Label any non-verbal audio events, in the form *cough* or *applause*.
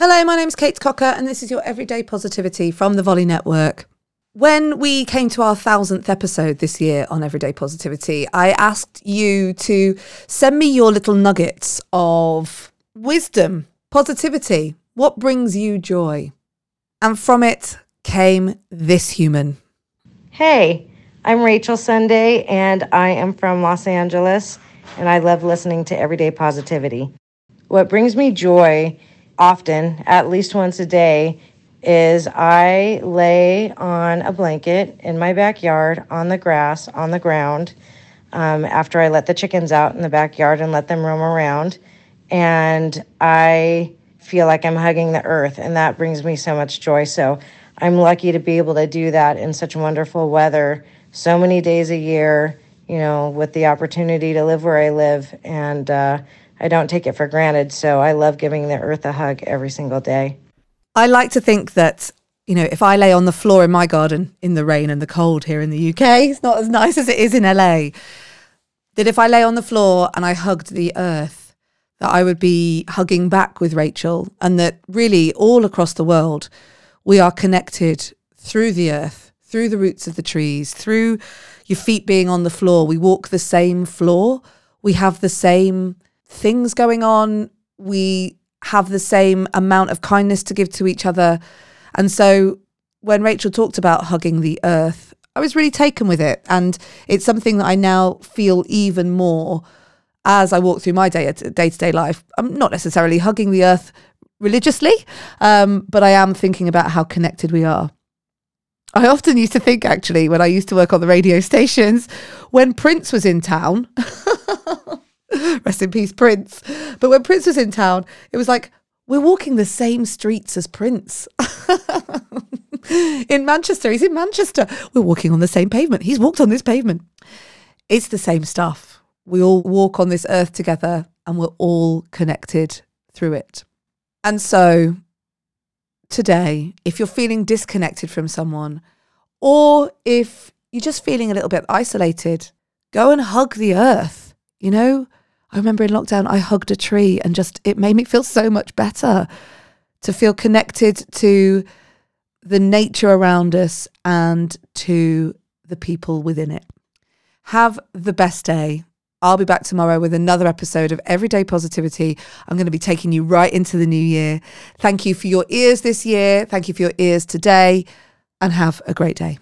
Hello, my name's Kate Cocker, and this is your Everyday Positivity from the Volley Network. When we came to our thousandth episode this year on Everyday Positivity, I asked you to send me your little nuggets of wisdom, positivity, what brings you joy. And from it came this human. Hey, I'm Rachel Sunday, and I am from Los Angeles, and I love listening to Everyday Positivity. What brings me joy often, at least once a day, is I lay on a blanket in my backyard on the grass, on the ground, um, after I let the chickens out in the backyard and let them roam around. And I feel like I'm hugging the earth, and that brings me so much joy. So I'm lucky to be able to do that in such wonderful weather, so many days a year, you know, with the opportunity to live where I live. And uh, I don't take it for granted. So I love giving the earth a hug every single day. I like to think that, you know, if I lay on the floor in my garden in the rain and the cold here in the UK, it's not as *laughs* nice as it is in LA. That if I lay on the floor and I hugged the earth, that I would be hugging back with Rachel, and that really all across the world, we are connected through the earth, through the roots of the trees, through your feet being on the floor. We walk the same floor. We have the same things going on. We have the same amount of kindness to give to each other. And so when Rachel talked about hugging the earth, I was really taken with it. And it's something that I now feel even more as I walk through my day to day life. I'm not necessarily hugging the earth religiously, um, but I am thinking about how connected we are. I often used to think, actually, when I used to work on the radio *laughs* stations, when Prince was in town, *laughs* *laughs* rest in peace, Prince. But when Prince was in town, it was like, we're walking the same streets as Prince. *laughs* in Manchester, he's in Manchester. We're walking on the same pavement. He's walked on this pavement. It's the same stuff. We all walk on this earth together and we're all connected through it. And so today, if you're feeling disconnected from someone, or if you're just feeling a little bit isolated, go and hug the earth. You know, I remember in lockdown, I hugged a tree and just it made me feel so much better to feel connected to the nature around us and to the people within it. Have the best day. I'll be back tomorrow with another episode of Everyday Positivity. I'm going to be taking you right into the new year. Thank you for your ears this year. Thank you for your ears today, and have a great day.